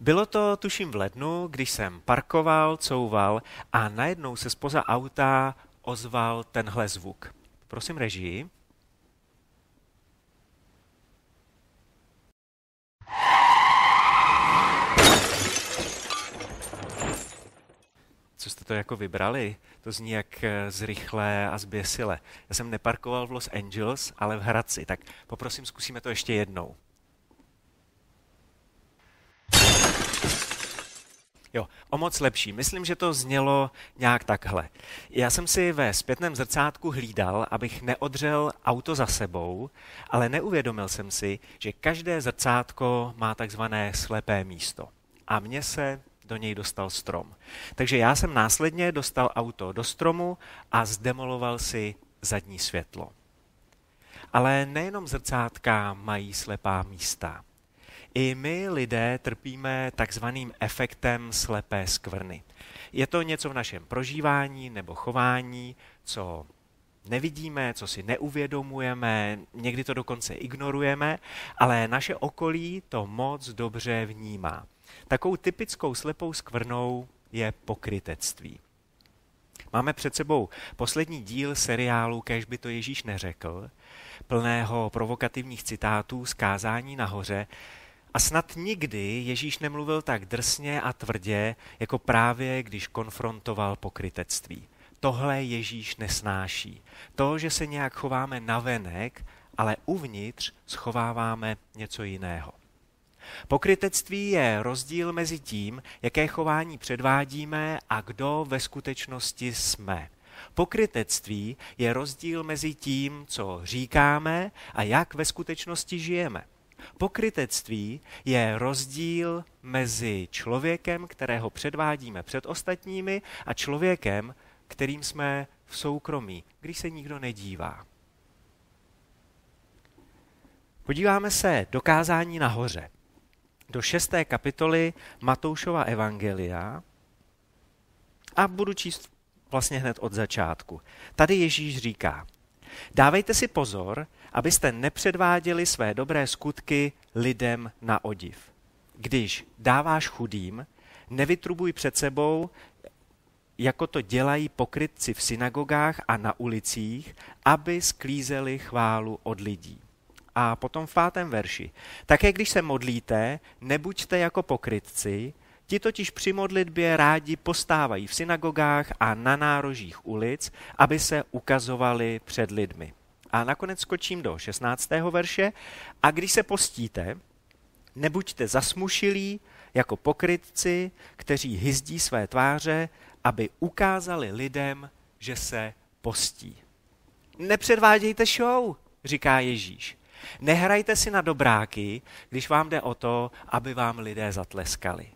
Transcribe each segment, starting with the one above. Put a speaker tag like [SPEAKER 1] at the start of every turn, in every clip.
[SPEAKER 1] Bylo to tuším v lednu, když jsem parkoval, couval a najednou se spoza auta ozval tenhle zvuk. Prosím režii. Co jste to jako vybrali? To zní jak eh, zrychlé a zběsile. Já jsem neparkoval v Los Angeles, ale v Hradci, tak poprosím, zkusíme to ještě jednou. Jo, o moc lepší. Myslím, že to znělo nějak takhle. Já jsem si ve zpětném zrcátku hlídal, abych neodřel auto za sebou, ale neuvědomil jsem si, že každé zrcátko má takzvané slepé místo. A mně se do něj dostal strom. Takže já jsem následně dostal auto do stromu a zdemoloval si zadní světlo. Ale nejenom zrcátka mají slepá místa. I my lidé trpíme takzvaným efektem slepé skvrny. Je to něco v našem prožívání nebo chování, co nevidíme, co si neuvědomujeme, někdy to dokonce ignorujeme, ale naše okolí to moc dobře vnímá. Takovou typickou slepou skvrnou je pokrytectví. Máme před sebou poslední díl seriálu Kež by to Ježíš neřekl, plného provokativních citátů z kázání nahoře, a snad nikdy Ježíš nemluvil tak drsně a tvrdě, jako právě když konfrontoval pokrytectví. Tohle Ježíš nesnáší. To, že se nějak chováme navenek, ale uvnitř schováváme něco jiného. Pokrytectví je rozdíl mezi tím, jaké chování předvádíme a kdo ve skutečnosti jsme. Pokrytectví je rozdíl mezi tím, co říkáme a jak ve skutečnosti žijeme. Pokrytectví je rozdíl mezi člověkem, kterého předvádíme před ostatními, a člověkem, kterým jsme v soukromí, když se nikdo nedívá. Podíváme se do kázání nahoře, do šesté kapitoly Matoušova Evangelia a budu číst vlastně hned od začátku. Tady Ježíš říká, dávejte si pozor, abyste nepředváděli své dobré skutky lidem na odiv. Když dáváš chudým, nevytrubuj před sebou, jako to dělají pokrytci v synagogách a na ulicích, aby sklízeli chválu od lidí. A potom v pátém verši. Také když se modlíte, nebuďte jako pokrytci, ti totiž při modlitbě rádi postávají v synagogách a na nárožích ulic, aby se ukazovali před lidmi. A nakonec skočím do 16. verše. A když se postíte, nebuďte zasmušilí jako pokrytci, kteří hyzdí své tváře, aby ukázali lidem, že se postí. Nepředvádějte show, říká Ježíš. Nehrajte si na dobráky, když vám jde o to, aby vám lidé zatleskali.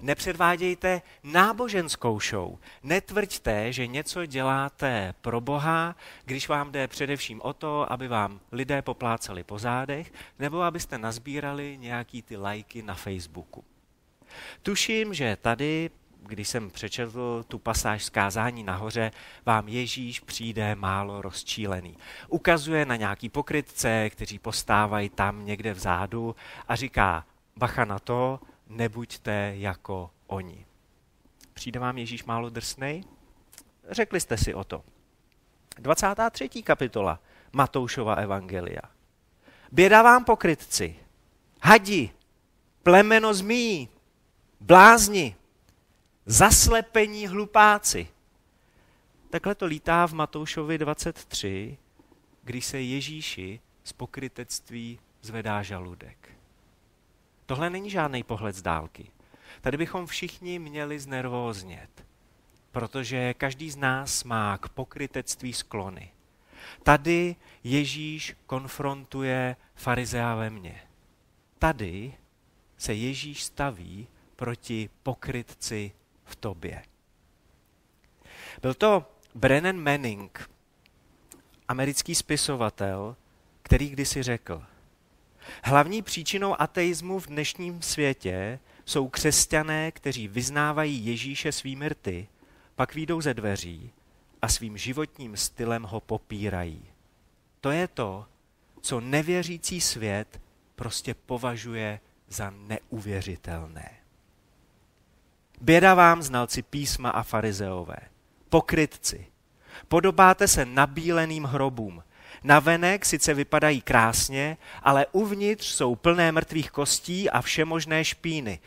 [SPEAKER 1] Nepředvádějte náboženskou show. Netvrďte, že něco děláte pro Boha, když vám jde především o to, aby vám lidé poplácali po zádech, nebo abyste nazbírali nějaký ty lajky na Facebooku. Tuším, že tady když jsem přečetl tu pasáž zkázání nahoře, vám Ježíš přijde málo rozčílený. Ukazuje na nějaký pokrytce, kteří postávají tam někde vzadu a říká, bacha na to, nebuďte jako oni. Přijde vám Ježíš málo drsnej? Řekli jste si o to. 23. kapitola Matoušova evangelia. Běda vám pokrytci, hadi, plemeno zmí, blázni, zaslepení hlupáci. Takhle to lítá v Matoušovi 23, když se Ježíši z pokrytectví zvedá žaludek. Tohle není žádný pohled z dálky. Tady bychom všichni měli znervóznět, protože každý z nás má k pokrytectví sklony. Tady Ježíš konfrontuje farizea ve mně. Tady se Ježíš staví proti pokrytci v tobě. Byl to Brennan Manning, americký spisovatel, který kdysi řekl, hlavní příčinou ateismu v dnešním světě jsou křesťané, kteří vyznávají Ježíše svými rty, pak výjdou ze dveří a svým životním stylem ho popírají. To je to, co nevěřící svět prostě považuje za neuvěřitelné. Běda vám, znalci písma a farizeové. Pokrytci. Podobáte se nabíleným hrobům. Navenek sice vypadají krásně, ale uvnitř jsou plné mrtvých kostí a všemožné špíny.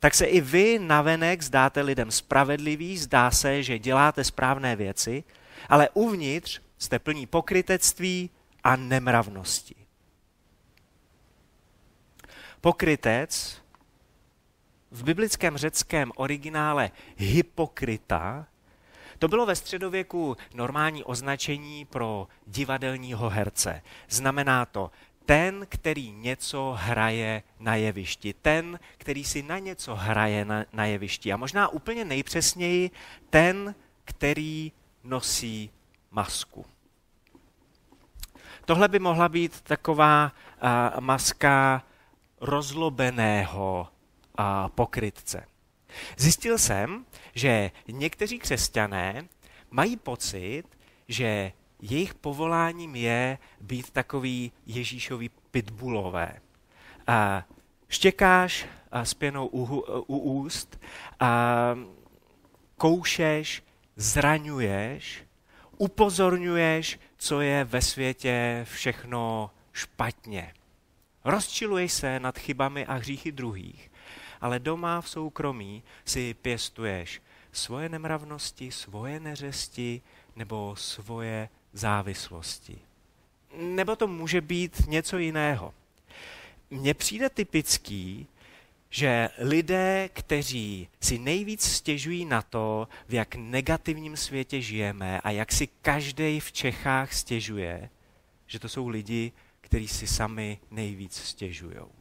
[SPEAKER 1] Tak se i vy navenek zdáte lidem spravedlivý, zdá se, že děláte správné věci, ale uvnitř jste plní pokrytectví a nemravnosti. Pokrytec v biblickém řeckém originále hypokrita to bylo ve středověku normální označení pro divadelního herce. Znamená to ten, který něco hraje na jevišti, ten, který si na něco hraje na, na jevišti. A možná úplně nejpřesněji ten, který nosí masku. Tohle by mohla být taková uh, maska rozlobeného uh, pokrytce. Zjistil jsem, že někteří křesťané mají pocit, že jejich povoláním je být takový Ježíšový pitbullové. A štěkáš a s pěnou u, u úst, a koušeš, zraňuješ, upozorňuješ, co je ve světě všechno špatně. Rozčiluješ se nad chybami a hříchy druhých, ale doma v soukromí si pěstuješ svoje nemravnosti, svoje neřesti nebo svoje závislosti. Nebo to může být něco jiného. Mně přijde typický, že lidé, kteří si nejvíc stěžují na to, v jak negativním světě žijeme a jak si každý v Čechách stěžuje, že to jsou lidi, kteří si sami nejvíc stěžují.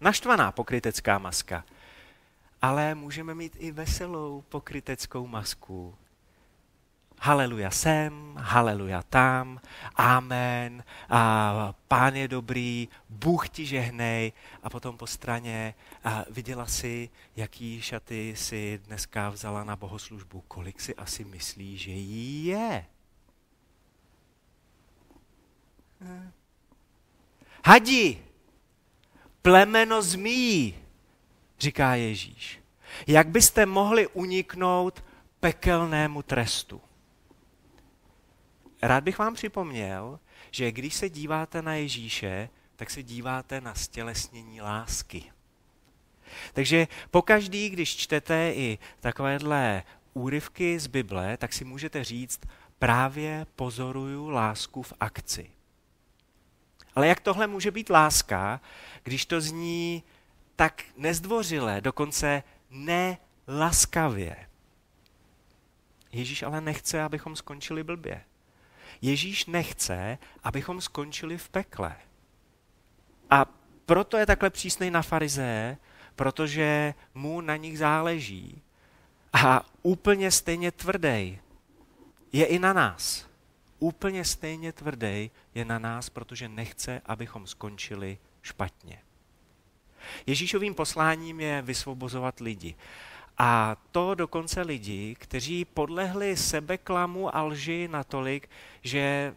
[SPEAKER 1] Naštvaná pokrytecká maska. Ale můžeme mít i veselou pokryteckou masku, haleluja sem, haleluja tam, amen, a pán je dobrý, Bůh ti žehnej. A potom po straně a viděla si, jaký šaty si dneska vzala na bohoslužbu, kolik si asi myslí, že jí je. Hadi, plemeno zmí, říká Ježíš. Jak byste mohli uniknout pekelnému trestu? Rád bych vám připomněl, že když se díváte na Ježíše, tak se díváte na stělesnění lásky. Takže pokaždý, když čtete i takovéhle úryvky z Bible, tak si můžete říct, právě pozoruju lásku v akci. Ale jak tohle může být láska, když to zní tak nezdvořile, dokonce nelaskavě? Ježíš ale nechce, abychom skončili blbě. Ježíš nechce, abychom skončili v pekle. A proto je takhle přísnej na farizeje, protože mu na nich záleží. A úplně stejně tvrdý je i na nás. Úplně stejně tvrdý je na nás, protože nechce, abychom skončili špatně. Ježíšovým posláním je vysvobozovat lidi. A to dokonce lidi, kteří podlehli sebeklamu a lži natolik, že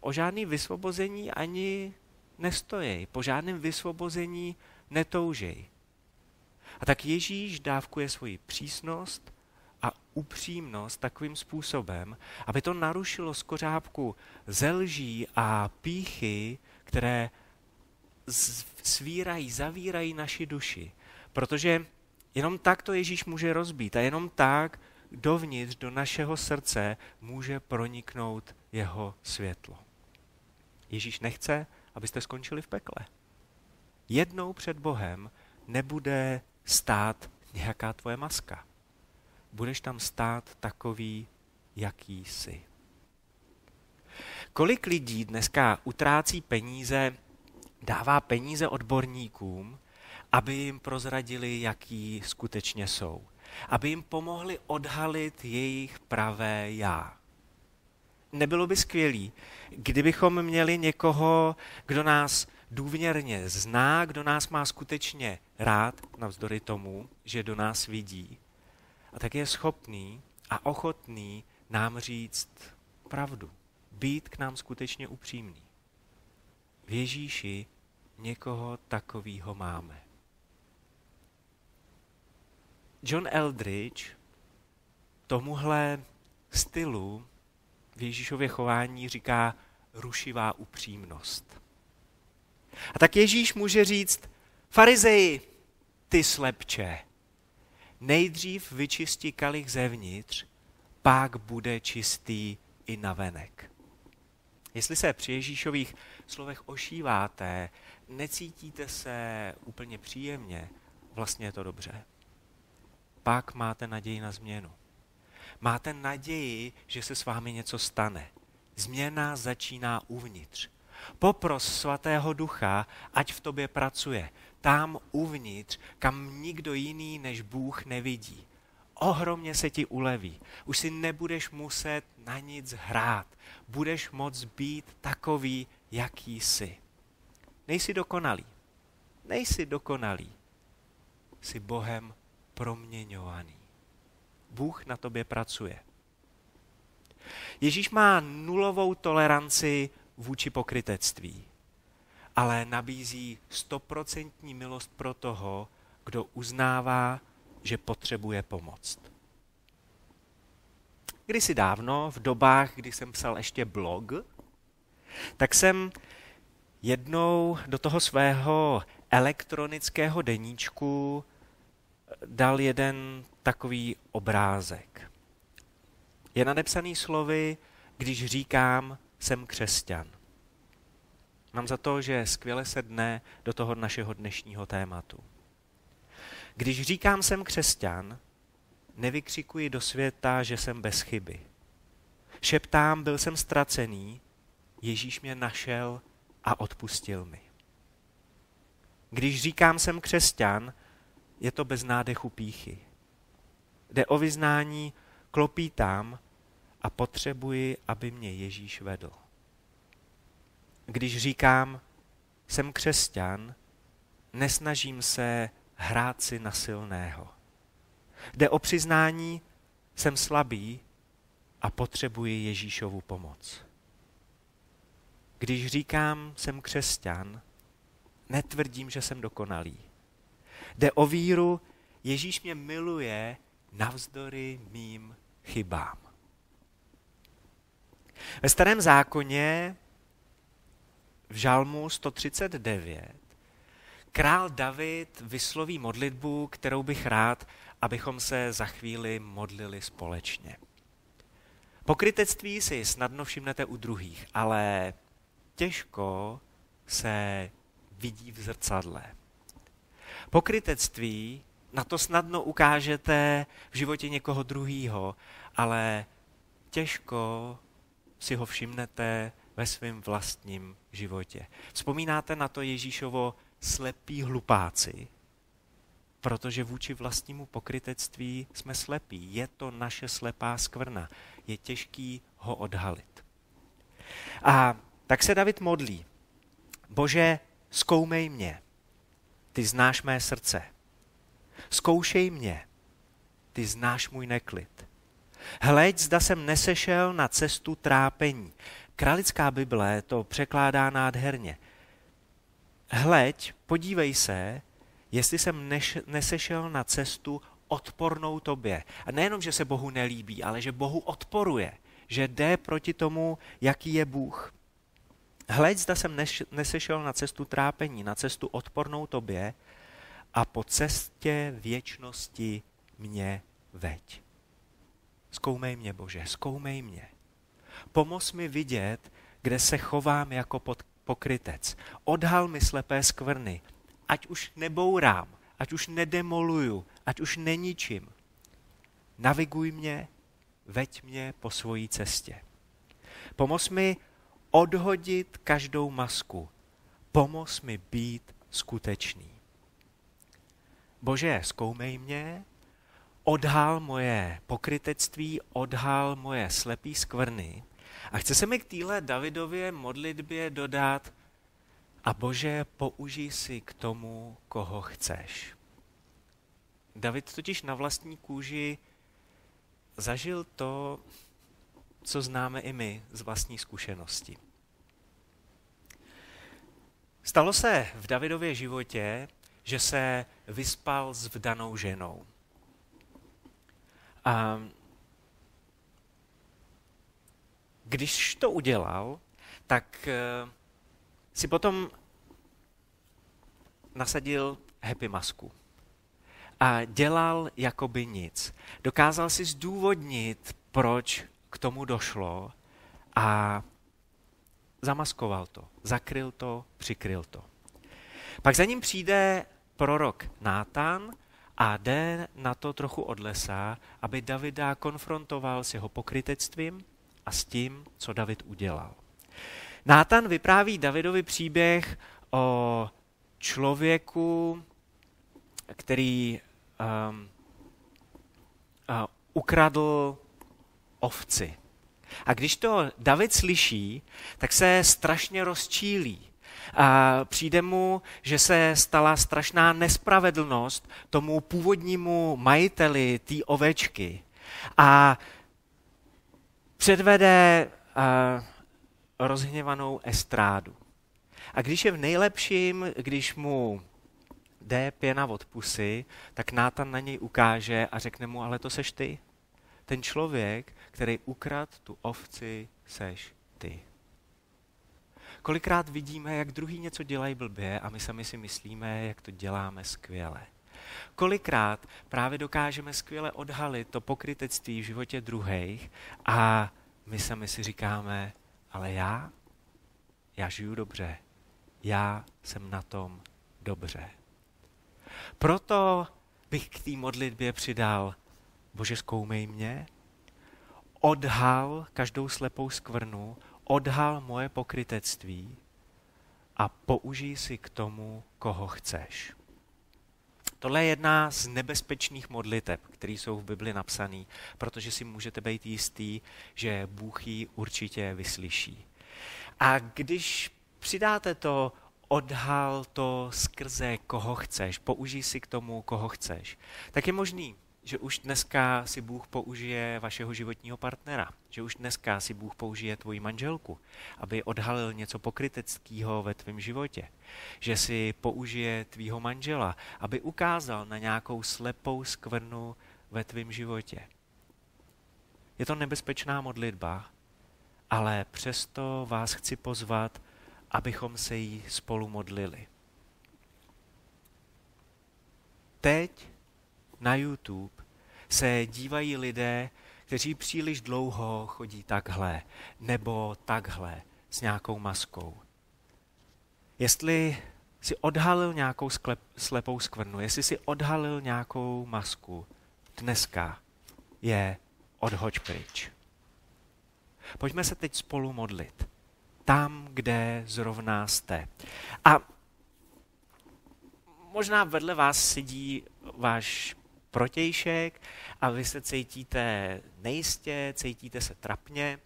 [SPEAKER 1] o žádný vysvobození ani nestojí, po žádném vysvobození netoužej. A tak Ježíš dávkuje svoji přísnost a upřímnost takovým způsobem, aby to narušilo skořápku zelží a píchy, které svírají, zavírají naši duši. Protože Jenom tak to Ježíš může rozbít a jenom tak dovnitř do našeho srdce může proniknout jeho světlo. Ježíš nechce, abyste skončili v pekle. Jednou před Bohem nebude stát nějaká tvoje maska. Budeš tam stát takový, jaký jsi. Kolik lidí dneska utrácí peníze, dává peníze odborníkům, aby jim prozradili, jaký skutečně jsou. Aby jim pomohli odhalit jejich pravé já. Nebylo by skvělý, kdybychom měli někoho, kdo nás důvěrně zná, kdo nás má skutečně rád, navzdory tomu, že do nás vidí, a tak je schopný a ochotný nám říct pravdu, být k nám skutečně upřímný. V Ježíši někoho takového máme. John Eldridge tomuhle stylu v Ježíšově chování říká rušivá upřímnost. A tak Ježíš může říct, farizeji, ty slepče, nejdřív vyčistí kalich zevnitř, pak bude čistý i navenek. Jestli se při Ježíšových slovech ošíváte, necítíte se úplně příjemně, vlastně je to dobře. Pak máte naději na změnu. Máte naději, že se s vámi něco stane. Změna začíná uvnitř. Popros svatého ducha, ať v tobě pracuje. Tam uvnitř, kam nikdo jiný než Bůh nevidí. Ohromně se ti uleví. Už si nebudeš muset na nic hrát. Budeš moc být takový, jaký jsi. Nejsi dokonalý. Nejsi dokonalý. Jsi Bohem proměňovaný. Bůh na tobě pracuje. Ježíš má nulovou toleranci vůči pokrytectví, ale nabízí stoprocentní milost pro toho, kdo uznává, že potřebuje pomoc. Kdysi dávno, v dobách, kdy jsem psal ještě blog, tak jsem jednou do toho svého elektronického deníčku dal jeden takový obrázek. Je nadepsaný slovy, když říkám, jsem křesťan. Mám za to, že skvěle se dne do toho našeho dnešního tématu. Když říkám, jsem křesťan, nevykřikuji do světa, že jsem bez chyby. Šeptám, byl jsem ztracený, Ježíš mě našel a odpustil mi. Když říkám, jsem křesťan, je to bez nádechu píchy. Jde o vyznání, klopítám a potřebuji, aby mě Ježíš vedl. Když říkám, jsem křesťan, nesnažím se hrát si na silného. Jde o přiznání, jsem slabý a potřebuji Ježíšovu pomoc. Když říkám, jsem křesťan, netvrdím, že jsem dokonalý. Jde o víru, Ježíš mě miluje navzdory mým chybám. Ve starém zákoně v žalmu 139 král David vysloví modlitbu, kterou bych rád, abychom se za chvíli modlili společně. Pokrytectví si snadno všimnete u druhých, ale těžko se vidí v zrcadle. Pokrytectví na to snadno ukážete v životě někoho druhého, ale těžko si ho všimnete ve svém vlastním životě. Vzpomínáte na to Ježíšovo slepí hlupáci, protože vůči vlastnímu pokrytectví jsme slepí. Je to naše slepá skvrna. Je těžký ho odhalit. A tak se David modlí. Bože, zkoumej mě. Ty znáš mé srdce. Zkoušej mě. Ty znáš můj neklid. Hleď, zda jsem nesešel na cestu trápení. Kralická Bible to překládá nádherně. Hleď, podívej se, jestli jsem neš, nesešel na cestu odpornou tobě. A nejenom, že se Bohu nelíbí, ale že Bohu odporuje, že jde proti tomu, jaký je Bůh. Hleď, zda jsem neš, nesešel na cestu trápení, na cestu odpornou tobě a po cestě věčnosti mě veď. Zkoumej mě, Bože, zkoumej mě. Pomoz mi vidět, kde se chovám jako pod, pokrytec. Odhal mi slepé skvrny, ať už nebourám, ať už nedemoluju, ať už neničím. Naviguj mě, veď mě po svojí cestě. Pomoz mi odhodit každou masku. Pomoz mi být skutečný. Bože, zkoumej mě, odhal moje pokrytectví, odhal moje slepý skvrny a chce se mi k téhle Davidově modlitbě dodat a Bože, použij si k tomu, koho chceš. David totiž na vlastní kůži zažil to, co známe i my z vlastní zkušenosti. Stalo se v Davidově životě, že se vyspal s vdanou ženou. A když to udělal, tak uh, si potom nasadil happy masku a dělal jakoby nic. Dokázal si zdůvodnit, proč k tomu došlo a zamaskoval to, zakryl to, přikryl to. Pak za ním přijde prorok Nátan a jde na to trochu od lesa, aby Davida konfrontoval s jeho pokrytectvím a s tím, co David udělal. Nátan vypráví Davidovi příběh o člověku, který um, uh, ukradl ovci. A když to David slyší, tak se strašně rozčílí. A přijde mu, že se stala strašná nespravedlnost tomu původnímu majiteli té ovečky. A předvede uh, rozhněvanou estrádu. A když je v nejlepším, když mu jde pěna od pusy, tak Nátan na něj ukáže a řekne mu, ale to seš ty. Ten člověk, který ukrad tu ovci, seš ty. Kolikrát vidíme, jak druhý něco dělají blbě a my sami si myslíme, jak to děláme skvěle. Kolikrát právě dokážeme skvěle odhalit to pokrytectví v životě druhých a my sami si říkáme, ale já, já žiju dobře, já jsem na tom dobře. Proto bych k té modlitbě přidal, Bože, zkoumej mě, odhal každou slepou skvrnu, odhal moje pokrytectví a použij si k tomu, koho chceš. Tohle je jedna z nebezpečných modliteb, které jsou v Bibli napsané, protože si můžete být jistý, že Bůh ji určitě vyslyší. A když přidáte to odhal to skrze koho chceš, použij si k tomu, koho chceš, tak je možný, že už dneska si Bůh použije vašeho životního partnera, že už dneska si Bůh použije tvoji manželku, aby odhalil něco pokryteckého ve tvém životě, že si použije tvýho manžela, aby ukázal na nějakou slepou skvrnu ve tvém životě. Je to nebezpečná modlitba, ale přesto vás chci pozvat, abychom se jí spolu modlili. Teď na YouTube se dívají lidé, kteří příliš dlouho chodí takhle nebo takhle s nějakou maskou. Jestli si odhalil nějakou sklep, slepou skvrnu, jestli si odhalil nějakou masku, dneska je odhoď pryč. Pojďme se teď spolu modlit tam, kde zrovna jste. A možná vedle vás sedí váš protějšek a vy se cítíte nejistě, cítíte se trapně,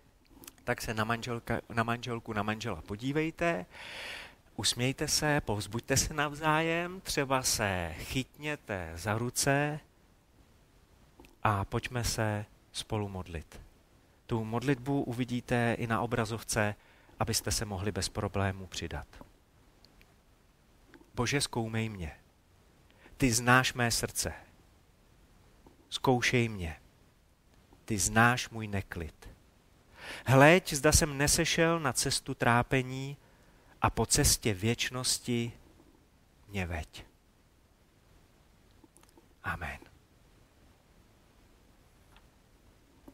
[SPEAKER 1] tak se na, manželka, na manželku, na manžela podívejte, usmějte se, povzbuďte se navzájem, třeba se chytněte za ruce a pojďme se spolu modlit. Tu modlitbu uvidíte i na obrazovce abyste se mohli bez problémů přidat. Bože, zkoumej mě. Ty znáš mé srdce. Zkoušej mě. Ty znáš můj neklid. Hleď, zda jsem nesešel na cestu trápení a po cestě věčnosti mě veď. Amen.